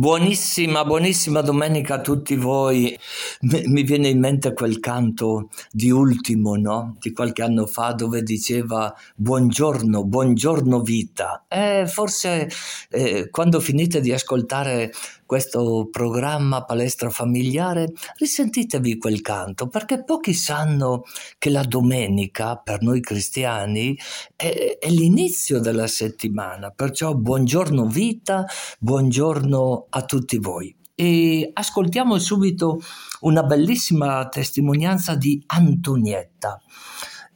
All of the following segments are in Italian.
Buonissima, buonissima domenica a tutti voi. Mi viene in mente quel canto di Ultimo, no? Di qualche anno fa dove diceva buongiorno, buongiorno vita. E forse eh, quando finite di ascoltare questo programma Palestra Familiare, risentitevi quel canto, perché pochi sanno che la domenica per noi cristiani è, è l'inizio della settimana, perciò buongiorno vita, buongiorno a tutti voi. E ascoltiamo subito una bellissima testimonianza di Antonietta.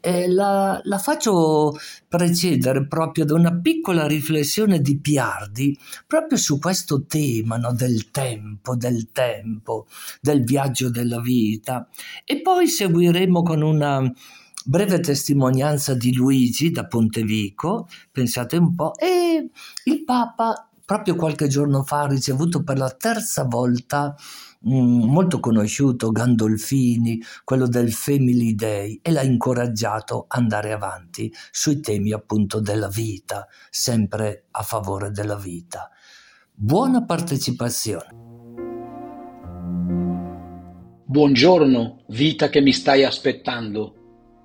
E la, la, faccio precedere proprio da una piccola riflessione di Piardi proprio su questo tema no, del tempo, del tempo, del viaggio della vita. E poi seguiremo con una breve testimonianza di Luigi da Pontevico, pensate un po', e il Papa proprio qualche giorno fa ha ricevuto per la terza volta molto conosciuto, Gandolfini, quello del Family Day, e l'ha incoraggiato ad andare avanti sui temi appunto della vita, sempre a favore della vita. Buona partecipazione. Buongiorno, vita che mi stai aspettando.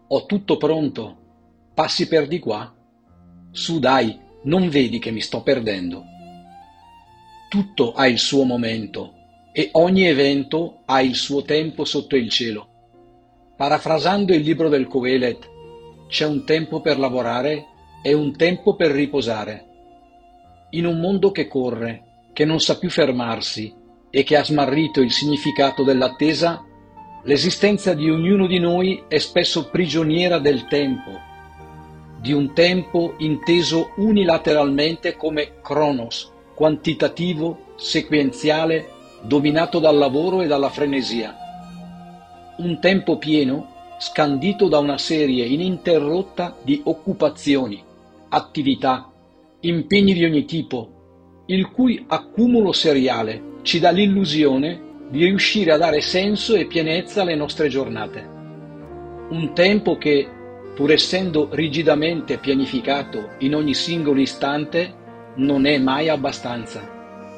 Ho tutto pronto. Passi per di qua? Su dai, non vedi che mi sto perdendo. Tutto ha il suo momento e ogni evento ha il suo tempo sotto il cielo. Parafrasando il libro del Coelet, c'è un tempo per lavorare e un tempo per riposare. In un mondo che corre, che non sa più fermarsi e che ha smarrito il significato dell'attesa, l'esistenza di ognuno di noi è spesso prigioniera del tempo, di un tempo inteso unilateralmente come cronos, quantitativo, sequenziale dominato dal lavoro e dalla frenesia. Un tempo pieno scandito da una serie ininterrotta di occupazioni, attività, impegni di ogni tipo, il cui accumulo seriale ci dà l'illusione di riuscire a dare senso e pienezza alle nostre giornate. Un tempo che, pur essendo rigidamente pianificato in ogni singolo istante, non è mai abbastanza.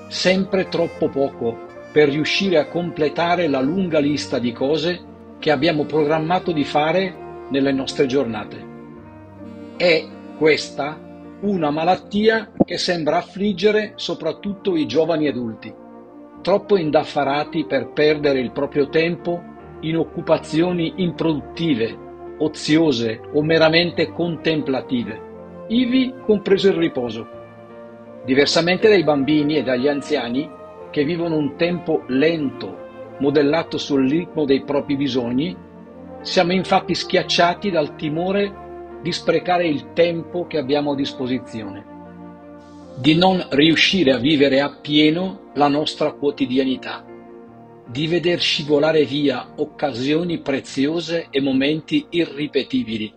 Sempre troppo poco per riuscire a completare la lunga lista di cose che abbiamo programmato di fare nelle nostre giornate. È questa una malattia che sembra affliggere soprattutto i giovani adulti, troppo indaffarati per perdere il proprio tempo in occupazioni improduttive, oziose o meramente contemplative, ivi compreso il riposo. Diversamente dai bambini e dagli anziani, che vivono un tempo lento, modellato sul ritmo dei propri bisogni, siamo infatti schiacciati dal timore di sprecare il tempo che abbiamo a disposizione, di non riuscire a vivere appieno la nostra quotidianità, di veder scivolare via occasioni preziose e momenti irripetibili,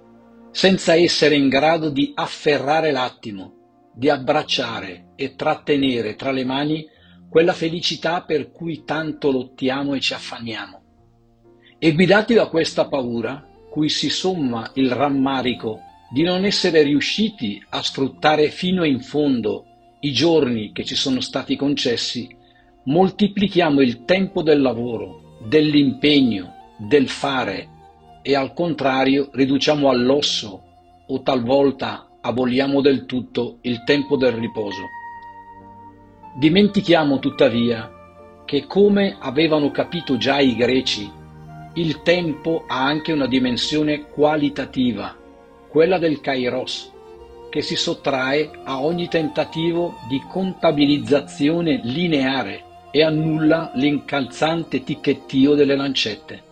senza essere in grado di afferrare l'attimo, di abbracciare e trattenere tra le mani quella felicità per cui tanto lottiamo e ci affanniamo. E guidati da questa paura, cui si somma il rammarico di non essere riusciti a sfruttare fino in fondo i giorni che ci sono stati concessi, moltiplichiamo il tempo del lavoro, dell'impegno, del fare e al contrario riduciamo all'osso o talvolta aboliamo del tutto il tempo del riposo. Dimentichiamo tuttavia che, come avevano capito già i greci, il tempo ha anche una dimensione qualitativa, quella del kairos, che si sottrae a ogni tentativo di contabilizzazione lineare e annulla l'incalzante ticchettio delle lancette.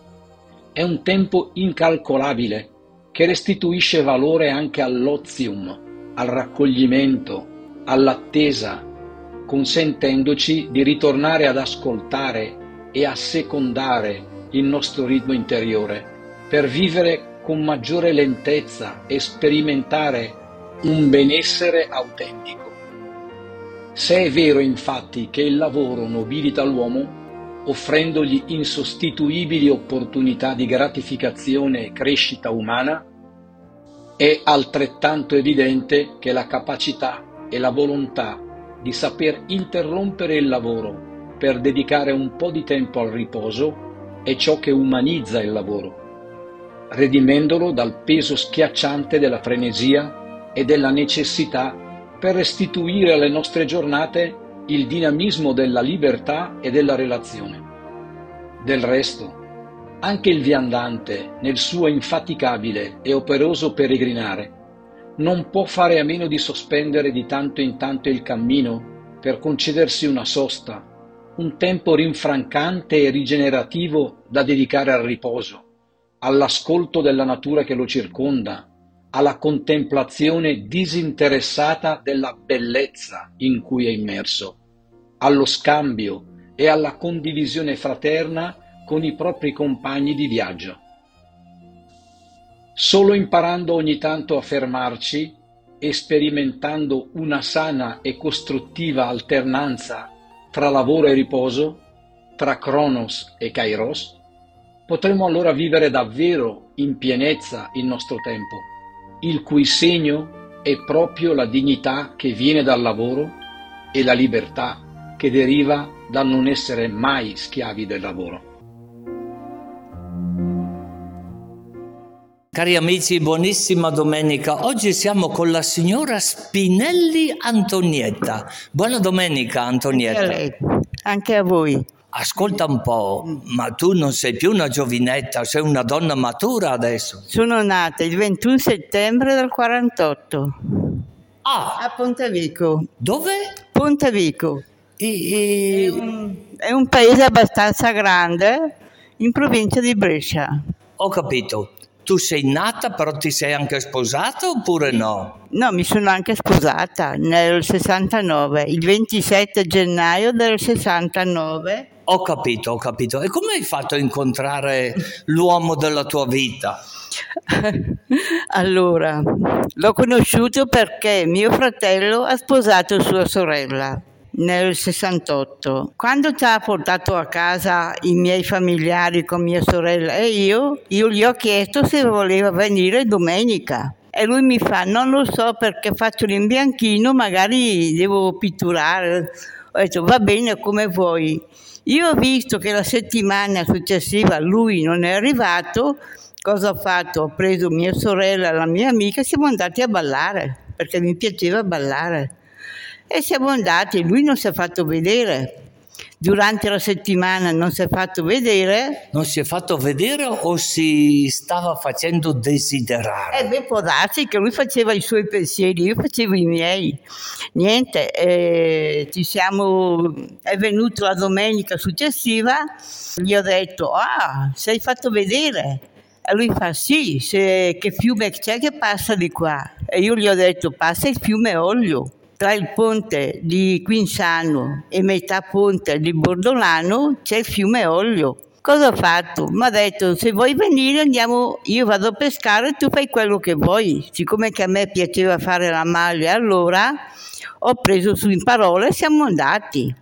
È un tempo incalcolabile che restituisce valore anche all'ozium, al raccoglimento, all'attesa consentendoci di ritornare ad ascoltare e a secondare il nostro ritmo interiore, per vivere con maggiore lentezza e sperimentare un benessere autentico. Se è vero infatti che il lavoro nobilita l'uomo, offrendogli insostituibili opportunità di gratificazione e crescita umana, è altrettanto evidente che la capacità e la volontà di saper interrompere il lavoro per dedicare un po' di tempo al riposo è ciò che umanizza il lavoro, redimendolo dal peso schiacciante della frenesia e della necessità per restituire alle nostre giornate il dinamismo della libertà e della relazione. Del resto, anche il viandante, nel suo infaticabile e operoso peregrinare, non può fare a meno di sospendere di tanto in tanto il cammino per concedersi una sosta, un tempo rinfrancante e rigenerativo da dedicare al riposo, all'ascolto della natura che lo circonda, alla contemplazione disinteressata della bellezza in cui è immerso, allo scambio e alla condivisione fraterna con i propri compagni di viaggio. Solo imparando ogni tanto a fermarci e sperimentando una sana e costruttiva alternanza tra lavoro e riposo, tra Cronos e Kairos, potremo allora vivere davvero in pienezza il nostro tempo, il cui segno è proprio la dignità che viene dal lavoro e la libertà che deriva dal non essere mai schiavi del lavoro. Cari amici, buonissima domenica. Oggi siamo con la signora Spinelli Antonietta. Buona domenica, Antonietta. Anche a, lei, anche a voi. Ascolta un po', ma tu non sei più una giovinetta, sei una donna matura adesso. Sono nata il 21 settembre del 48. Ah! A Pontevico. Dove? Pontevico. I... È, un, è un paese abbastanza grande in provincia di Brescia. Ho capito. Tu sei nata, però ti sei anche sposata oppure no? No, mi sono anche sposata nel 69, il 27 gennaio del 69. Ho capito, ho capito. E come hai fatto a incontrare l'uomo della tua vita? allora, l'ho conosciuto perché mio fratello ha sposato sua sorella nel 68. Quando ci ha portato a casa i miei familiari con mia sorella e io, io gli ho chiesto se voleva venire domenica. E lui mi fa, non lo so perché faccio l'imbianchino, magari devo pitturare. Ho detto, va bene come vuoi. Io ho visto che la settimana successiva lui non è arrivato, cosa ho fatto? Ho preso mia sorella la mia amica e siamo andati a ballare, perché mi piaceva ballare. E siamo andati, lui non si è fatto vedere. Durante la settimana non si è fatto vedere. Non si è fatto vedere o si stava facendo desiderare? Eh beh, può darsi che lui faceva i suoi pensieri, io facevo i miei. Niente, eh, ci siamo, è venuto la domenica successiva, gli ho detto, ah, sei fatto vedere. E lui fa sì, se, che fiume c'è che passa di qua? E io gli ho detto passa il fiume Olio tra il ponte di Quinsano e metà ponte di Bordolano c'è il fiume Olio. Cosa ho fatto? Mi ha detto se vuoi venire andiamo, io vado a pescare e tu fai quello che vuoi. Siccome che a me piaceva fare la maglia allora ho preso su in parole e siamo andati.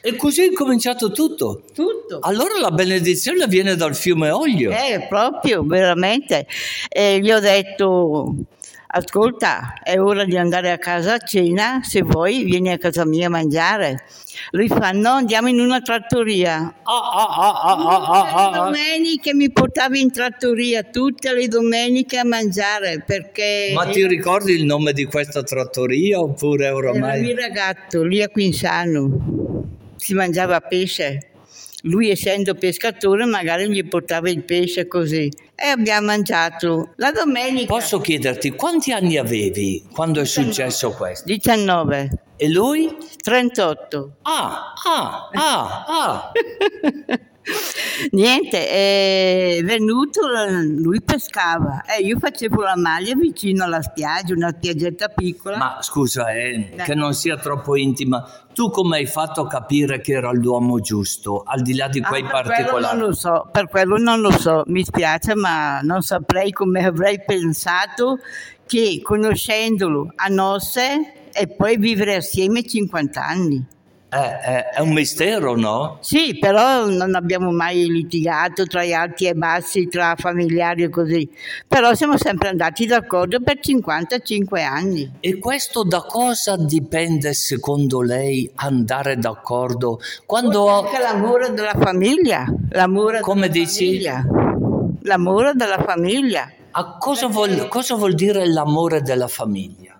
E così è cominciato tutto. Tutto. Allora la benedizione viene dal fiume Olio. Eh, proprio, veramente. E gli ho detto, ascolta, è ora di andare a casa a cena, se vuoi vieni a casa mia a mangiare. Lui fa, no, andiamo in una trattoria. Ah, ah, ah, ah, ah, ah, ah. Domeniche mi portavi in trattoria, tutte le domeniche a mangiare, perché... Ma ti ricordi il nome di questa trattoria oppure oramai? Era il ragazzo, lì a Quinsano, si mangiava pesce lui essendo pescatore magari gli portava il pesce così e abbiamo mangiato la domenica. Posso chiederti quanti anni avevi quando è successo questo? 19. E lui? 38. Ah, ah, ah, ah. Niente, è venuto, lui pescava e io facevo la maglia vicino alla spiaggia, una spiaggetta piccola. Ma scusa, eh, che non sia troppo intima, tu come hai fatto a capire che era l'uomo giusto, al di là di quei ah, particolari? Non lo so, per quello non lo so, mi spiace, ma non saprei come avrei pensato che conoscendolo a nozze e poi vivere assieme 50 anni. Eh, eh, è un mistero, no? Sì, però non abbiamo mai litigato tra gli alti e bassi, tra familiari e così. Però siamo sempre andati d'accordo per 55 anni. E questo da cosa dipende secondo lei andare d'accordo? Quando... Anche l'amore della famiglia. L'amore Come della dici? famiglia. L'amore della famiglia. A cosa, vuol, cosa vuol dire l'amore della famiglia?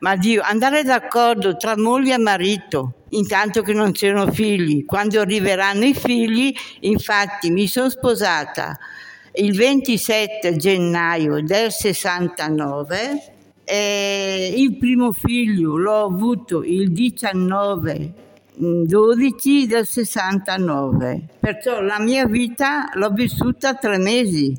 Ma Dio, andare d'accordo tra moglie e marito, intanto che non c'erano figli. Quando arriveranno i figli, infatti mi sono sposata il 27 gennaio del 69 e il primo figlio l'ho avuto il 19 12 del 69. Perciò la mia vita l'ho vissuta tre mesi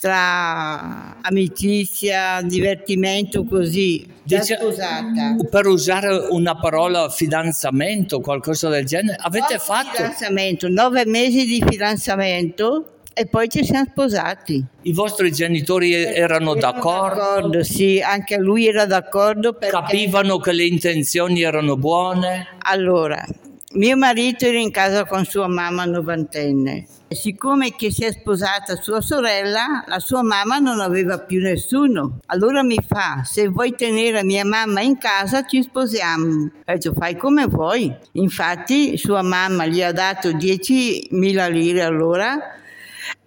tra amicizia, divertimento così, Dice- sposata. Per usare una parola fidanzamento, qualcosa del genere, avete Nove fatto? fidanzamento, nove mesi di fidanzamento e poi ci siamo sposati. I vostri genitori erano d'accordo? D'accordo, sì, anche lui era d'accordo Capivano che le intenzioni erano buone? allora mio marito era in casa con sua mamma novantenne. E siccome che si è sposata sua sorella, la sua mamma non aveva più nessuno. Allora mi fa, se vuoi tenere mia mamma in casa ci sposiamo. Ho detto, fai come vuoi. Infatti sua mamma gli ha dato 10.000 lire allora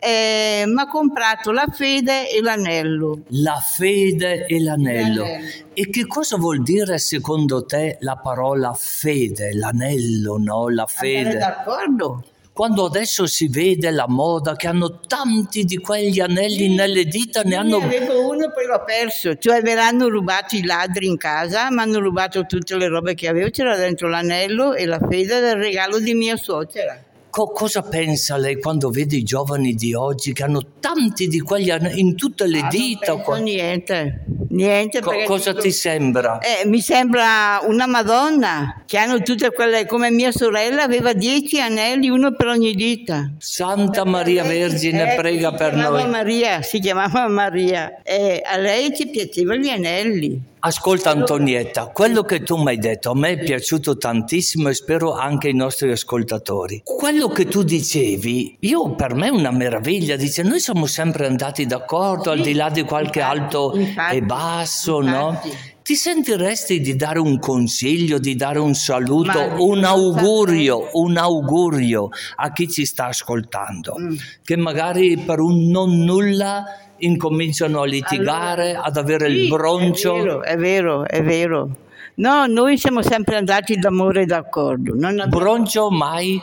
e mi ha comprato la fede e l'anello. La fede e l'anello. L'anello. E che cosa vuol dire secondo te la parola fede, l'anello, no? La Andare fede. d'accordo? Quando adesso si vede la moda che hanno tanti di quegli anelli nelle dita, ne Ne hanno... avevo uno poi l'ho perso, cioè me l'hanno rubato i ladri in casa, mi hanno rubato tutte le robe che avevo, c'era dentro l'anello e la fede del regalo di mia suocera. Co- cosa pensa lei quando vede i giovani di oggi che hanno tanti di quegli anelli in tutte le Ah, non dita? penso qua? niente, niente. Co- cosa tutto- ti sembra? Eh, mi sembra una Madonna che hanno tutte quelle, come mia sorella aveva dieci anelli, uno per ogni dita. Santa Maria Vergine, Eh, prega per noi. Maria, si chiamava Maria e a lei ci piacevano gli anelli. Ascolta Antonietta, quello che tu mi hai detto a me è piaciuto tantissimo e spero anche ai nostri ascoltatori. Quello che tu dicevi, io per me è una meraviglia, dice noi siamo sempre andati d'accordo al di là di qualche alto e basso, no? Ti sentiresti di dare un consiglio, di dare un saluto, Ma- un augurio, un augurio a chi ci sta ascoltando, Mm. che magari per un non nulla incominciano a litigare, Allora, ad avere sì, il broncio. È vero, è vero, è vero. No, noi siamo sempre andati d'amore e d'accordo. Non abbiamo- Broncio mai?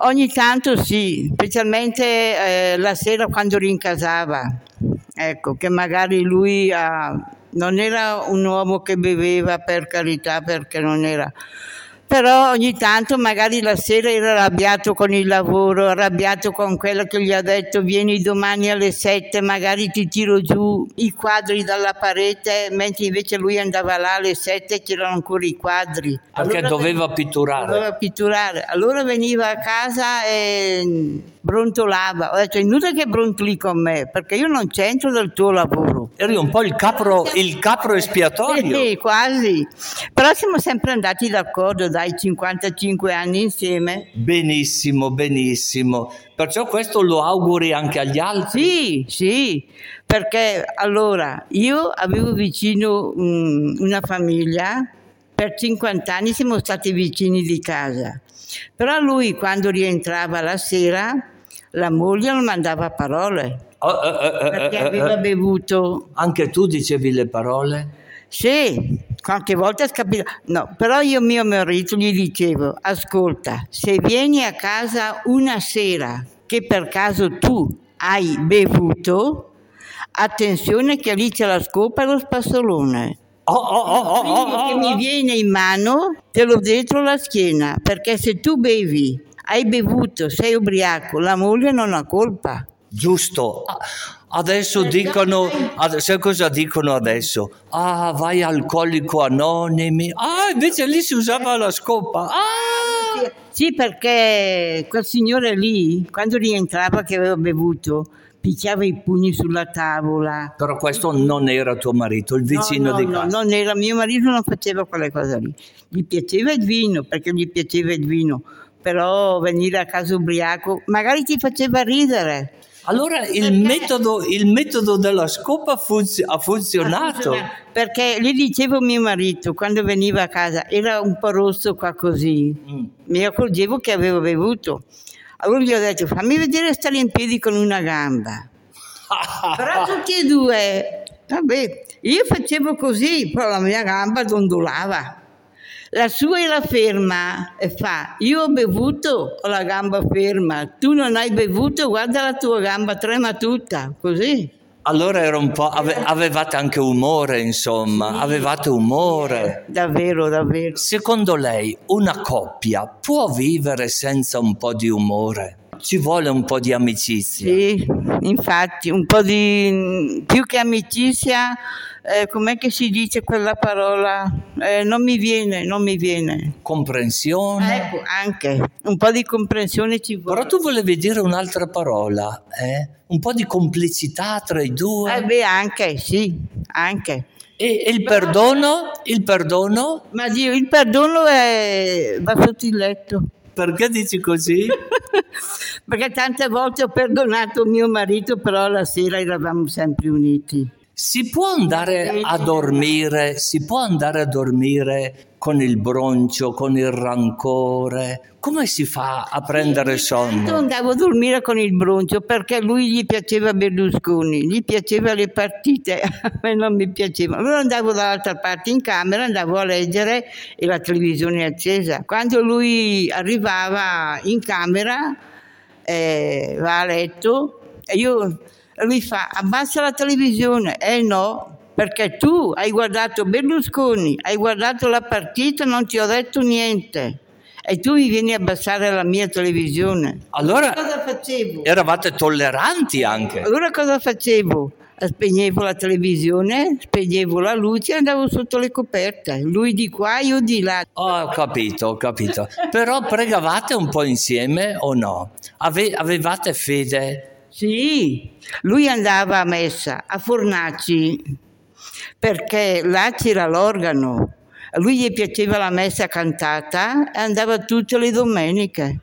Ogni tanto sì, specialmente eh, la sera quando rincasava. Ecco, che magari lui ha- non era un uomo che beveva per carità, perché non era. Però ogni tanto magari la sera era arrabbiato con il lavoro, arrabbiato con quello che gli ha detto vieni domani alle sette, magari ti tiro giù i quadri dalla parete, mentre invece lui andava là alle sette e c'erano ancora i quadri. Perché Allora doveva pitturare. Doveva pitturare. Allora veniva a casa e brontolava. Ho detto, inutile che brontoli con me, perché io non c'entro del tuo lavoro. Eri un po' il capro, il capro espiatorio. Sì, quasi. Però siamo sempre andati d'accordo dai 55 anni insieme. Benissimo, benissimo. Perciò questo lo auguri anche agli altri. Sì, sì, perché allora io avevo vicino mm, una famiglia, per 50 anni siamo stati vicini di casa, però lui quando rientrava la sera la moglie non mandava parole, Oh, eh, eh, perché aveva bevuto. Anche tu dicevi le parole? Sì, qualche volta scapita. No, però io mio marito gli dicevo, ascolta, se vieni a casa una sera che per caso tu hai bevuto, attenzione che lì c'è la scopa e lo spassolone. Oh, oh, oh, oh, oh, che oh, mi oh. viene in mano, te lo dietro la schiena, perché se tu bevi, hai bevuto, sei ubriaco, la moglie non ha colpa. Giusto. Adesso dicono, ad- sai cosa dicono adesso? Ah, vai alcolico anonimi. Ah, invece lì si usava la scopa. Ah! Sì, perché quel signore lì, quando rientrava che aveva bevuto, picchiava i pugni sulla tavola. Però questo non era tuo marito, il vicino no, no, di no, casa. non era mio marito, non faceva quelle cose lì. Gli piaceva il vino, perché gli piaceva il vino, però venire a casa ubriaco magari ti faceva ridere. Allora il metodo, il metodo della scopa funzi- ha funzionato. Perché gli dicevo mio marito quando veniva a casa, era un po' rosso qua così, Mm. mi accorgevo che avevo bevuto. Allora gli ho detto fammi vedere stare in piedi con una gamba. Però tutti e due, vabbè, io facevo così, però la mia gamba dondolava. La sua era ferma e fa, io ho bevuto, ho la gamba ferma, tu non hai bevuto, guarda la tua gamba trema tutta, così. Allora era un po', ave- avevate anche umore, insomma, avevate umore. Davvero, davvero. Secondo lei una coppia può vivere senza un po' di umore? Ci vuole un po' di amicizia. Sì, infatti, un po' di più che amicizia, eh, com'è che si dice quella parola? Eh, non mi viene, non mi viene. Comprensione. Ecco, anche un po' di comprensione ci vuole. Però tu volevi dire un'altra parola, eh? Un po' di complicità tra i due. Eh beh, anche, sì, anche. E, e il perdono? Il perdono? Ma Dio, il perdono è... va sotto il letto. Perché dici così? Perché tante volte ho perdonato mio marito, però la sera eravamo sempre uniti. Si può andare a dormire, si può andare a dormire con il broncio, con il rancore. Come si fa a prendere Io sonno? andavo a dormire con il broncio perché a lui gli piaceva Berlusconi, gli piaceva le partite, a me non mi piaceva. Allora andavo dall'altra parte in camera, andavo a leggere e la televisione accesa. Quando lui arrivava in camera, eh, va a letto, e io, lui fa abbassa la televisione, eh no, perché tu hai guardato Berlusconi, hai guardato la partita, non ti ho detto niente. E tu mi vieni a abbassare la mia televisione. Allora Cosa facevo? eravate tolleranti anche. Allora cosa facevo? Spegnevo la televisione, spegnevo la luce e andavo sotto le coperte. Lui di qua, io di là. Ho capito, ho capito. Però pregavate un po' insieme o no? Ave- avevate fede? Sì, lui andava a messa a Fornaci perché là c'era l'organo. A lui gli piaceva la messa cantata e andava tutte le domeniche.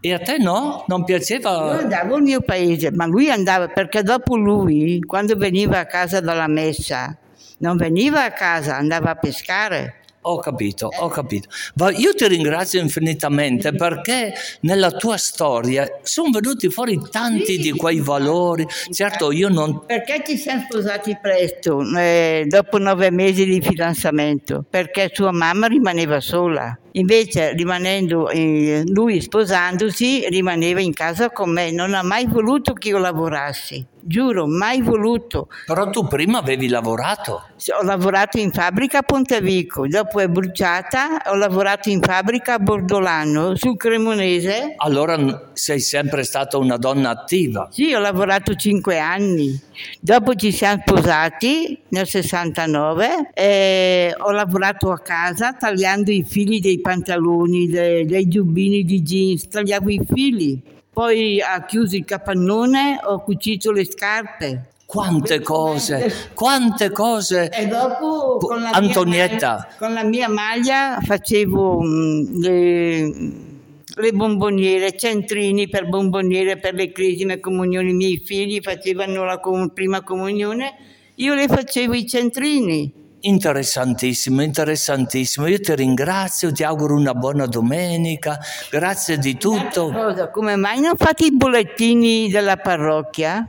E a te no? Non Io piaceva? andavo al mio paese, ma lui andava perché dopo lui, quando veniva a casa dalla messa, non veniva a casa, andava a pescare. Ho capito, ho capito. Ma io ti ringrazio infinitamente perché nella tua storia sono venuti fuori tanti di quei valori. Certo, io non... Perché ci siamo sposati presto, eh, dopo nove mesi di fidanzamento? Perché sua mamma rimaneva sola. Invece, rimanendo, eh, lui sposandosi, rimaneva in casa con me. Non ha mai voluto che io lavorassi. Giuro, mai voluto. Però tu prima avevi lavorato. Ho lavorato in fabbrica a Pontevico, dopo è bruciata, ho lavorato in fabbrica a Bordolano, sul Cremonese. Allora sei sempre stata una donna attiva. Sì, ho lavorato cinque anni. Dopo ci siamo sposati nel 69 e ho lavorato a casa tagliando i fili dei pantaloni, dei, dei giubbini di jeans, tagliavo i fili. Poi ha chiuso il capannone, ho cucito le scarpe. Quante cose, quante cose. E dopo Po- con la, Antonietta. Mia, con la mia maglia facevo mm, le, le bomboniere, centrini per bomboniere per le cresime comunioni. I miei figli facevano la com- prima comunione, io le facevo i centrini. Interessantissimo, interessantissimo. Io ti ringrazio, ti auguro una buona domenica. Grazie di tutto. Cosa, come mai non fate i bollettini della parrocchia?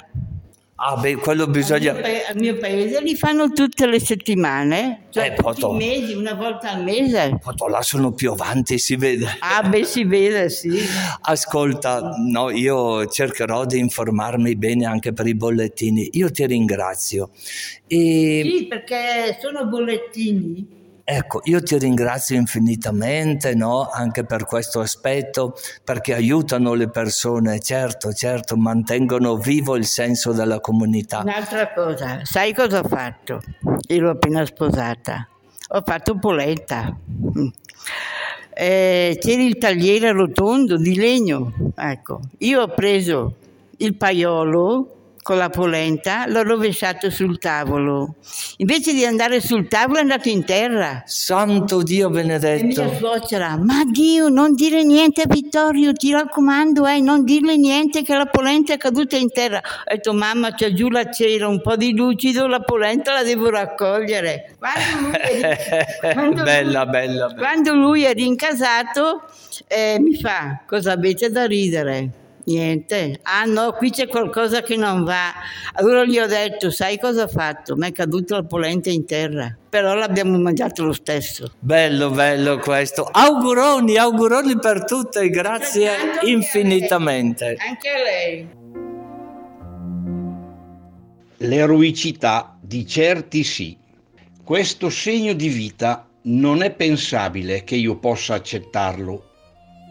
Ah, beh, quello bisogna. Al mio pa- Al mio paese li fanno tutte le settimane, cioè Eh, tutti Poto. i mesi, una volta al mese. Quanto là sono più avanti, si vede. Ah, beh, si vede, sì. Ascolta, no, io cercherò di informarmi bene anche per i bollettini. Io ti ringrazio. E Sì, perché sono bollettini. Ecco, io ti ringrazio infinitamente, no? Anche per questo aspetto, perché aiutano le persone, certo, certo, mantengono vivo il senso della comunità. Un'altra cosa, sai cosa ho fatto? Io l'ho appena sposata. Ho fatto polenta. Eh, c'era il tagliere rotondo di legno. Ecco, io ho preso il paiolo con la polenta, l'ho rovesciato sul tavolo. Invece di andare sul tavolo è andato in terra. Santo Dio E benedetto. mia suocera, ma Dio, non dire niente a Vittorio, ti raccomando, eh, non dirle niente che la polenta è caduta in terra. Ho detto, mamma, c'è giù la cera, un po' di lucido, la polenta la devo raccogliere. Quando lui è, quando bella, lui- bella, bella. quando lui è rincasato, eh, mi fa, cosa avete da ridere? Niente. Ah no, qui c'è qualcosa che non va. Allora gli ho detto, sai cosa ho fatto? Mi è caduta la polenta in terra. Però l'abbiamo mangiato lo stesso. Bello, bello questo. Auguroni, auguroni per tutte, grazie infinitamente. Anche a lei. L'eroicità di certi sì. Questo segno di vita non è pensabile che io possa accettarlo.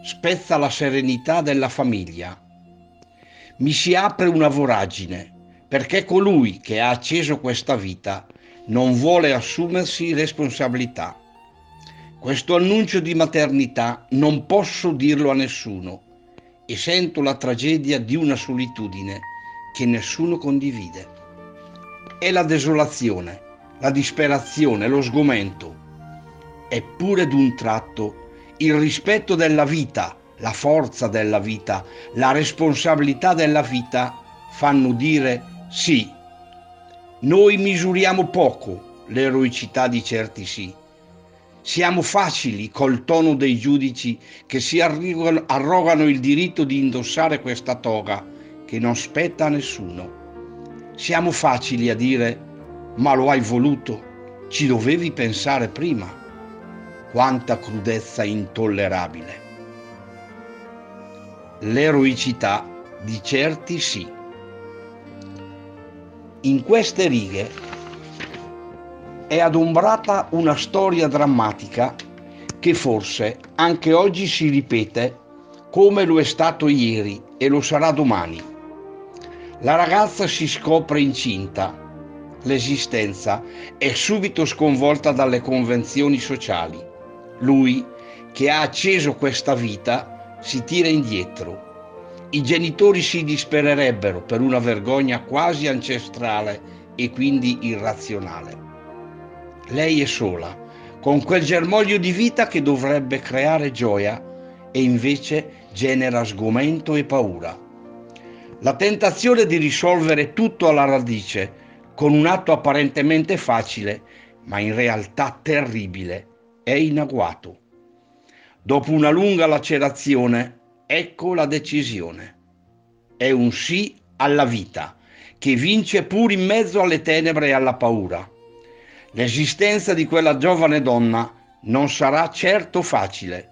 Spezza la serenità della famiglia. Mi si apre una voragine perché colui che ha acceso questa vita non vuole assumersi responsabilità. Questo annuncio di maternità non posso dirlo a nessuno e sento la tragedia di una solitudine che nessuno condivide. È la desolazione, la disperazione, lo sgomento. Eppure d'un tratto il rispetto della vita, la forza della vita, la responsabilità della vita fanno dire sì. Noi misuriamo poco l'eroicità di certi sì. Siamo facili col tono dei giudici che si arrogano il diritto di indossare questa toga che non spetta a nessuno. Siamo facili a dire, ma lo hai voluto, ci dovevi pensare prima. Quanta crudezza intollerabile. L'eroicità di certi sì. In queste righe è adombrata una storia drammatica che forse anche oggi si ripete come lo è stato ieri e lo sarà domani. La ragazza si scopre incinta. L'esistenza è subito sconvolta dalle convenzioni sociali. Lui, che ha acceso questa vita, si tira indietro. I genitori si dispererebbero per una vergogna quasi ancestrale e quindi irrazionale. Lei è sola, con quel germoglio di vita che dovrebbe creare gioia e invece genera sgomento e paura. La tentazione di risolvere tutto alla radice con un atto apparentemente facile, ma in realtà terribile, è in agguato. Dopo una lunga lacerazione, ecco la decisione. È un sì alla vita, che vince pur in mezzo alle tenebre e alla paura. L'esistenza di quella giovane donna non sarà certo facile.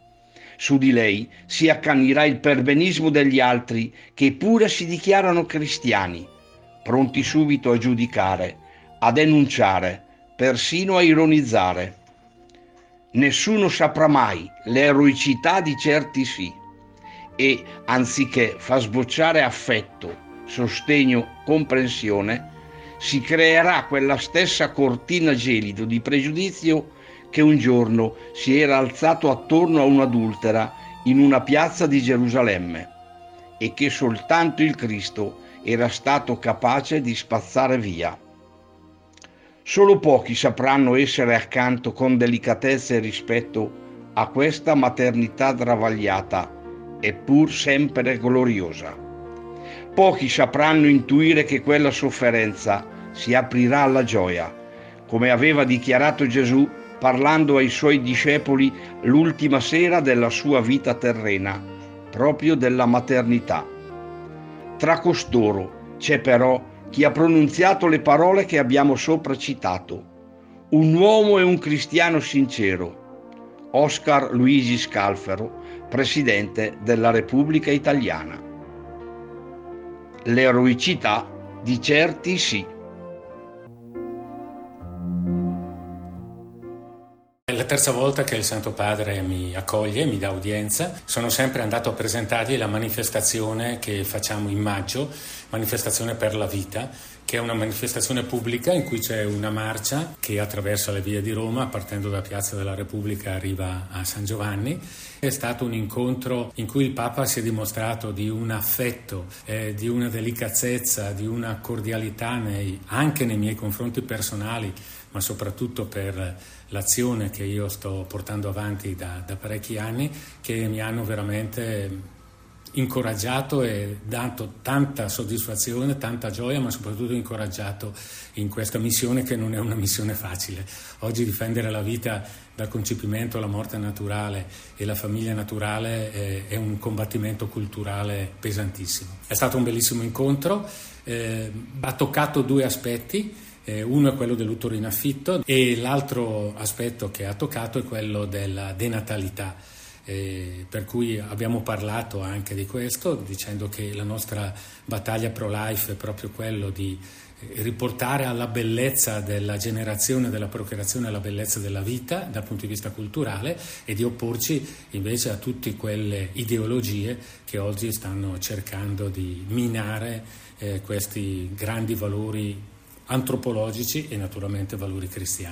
Su di lei si accanirà il perbenismo degli altri che pure si dichiarano cristiani, pronti subito a giudicare, a denunciare, persino a ironizzare. Nessuno saprà mai l'eroicità di certi sì e, anziché far sbocciare affetto, sostegno, comprensione, si creerà quella stessa cortina gelido di pregiudizio che un giorno si era alzato attorno a un'adultera in una piazza di Gerusalemme e che soltanto il Cristo era stato capace di spazzare via. Solo pochi sapranno essere accanto con delicatezza e rispetto a questa maternità travagliata, eppur sempre gloriosa. Pochi sapranno intuire che quella sofferenza si aprirà alla gioia, come aveva dichiarato Gesù parlando ai suoi discepoli l'ultima sera della sua vita terrena, proprio della maternità. Tra costoro c'è però chi ha pronunziato le parole che abbiamo sopra citato, un uomo e un cristiano sincero, Oscar Luigi Scalfaro, presidente della Repubblica Italiana. L'eroicità di certi sì. Terza volta che il Santo Padre mi accoglie, mi dà udienza. Sono sempre andato a presentargli la manifestazione che facciamo in maggio, manifestazione per la vita, che è una manifestazione pubblica in cui c'è una marcia che attraversa le vie di Roma, partendo da Piazza della Repubblica arriva a San Giovanni. È stato un incontro in cui il Papa si è dimostrato di un affetto, eh, di una delicatezza, di una cordialità nei, anche nei miei confronti personali, ma soprattutto per l'azione che io sto portando avanti da, da parecchi anni, che mi hanno veramente incoraggiato e dato tanta soddisfazione, tanta gioia, ma soprattutto incoraggiato in questa missione che non è una missione facile. Oggi difendere la vita dal concepimento alla morte naturale e la famiglia naturale è, è un combattimento culturale pesantissimo. È stato un bellissimo incontro, eh, ha toccato due aspetti. Eh, uno è quello dell'utero in affitto e l'altro aspetto che ha toccato è quello della denatalità. Eh, per cui abbiamo parlato anche di questo, dicendo che la nostra battaglia pro-life è proprio quello di eh, riportare alla bellezza della generazione, della procreazione, alla bellezza della vita dal punto di vista culturale e di opporci invece a tutte quelle ideologie che oggi stanno cercando di minare eh, questi grandi valori antropologici e naturalmente valori cristiani.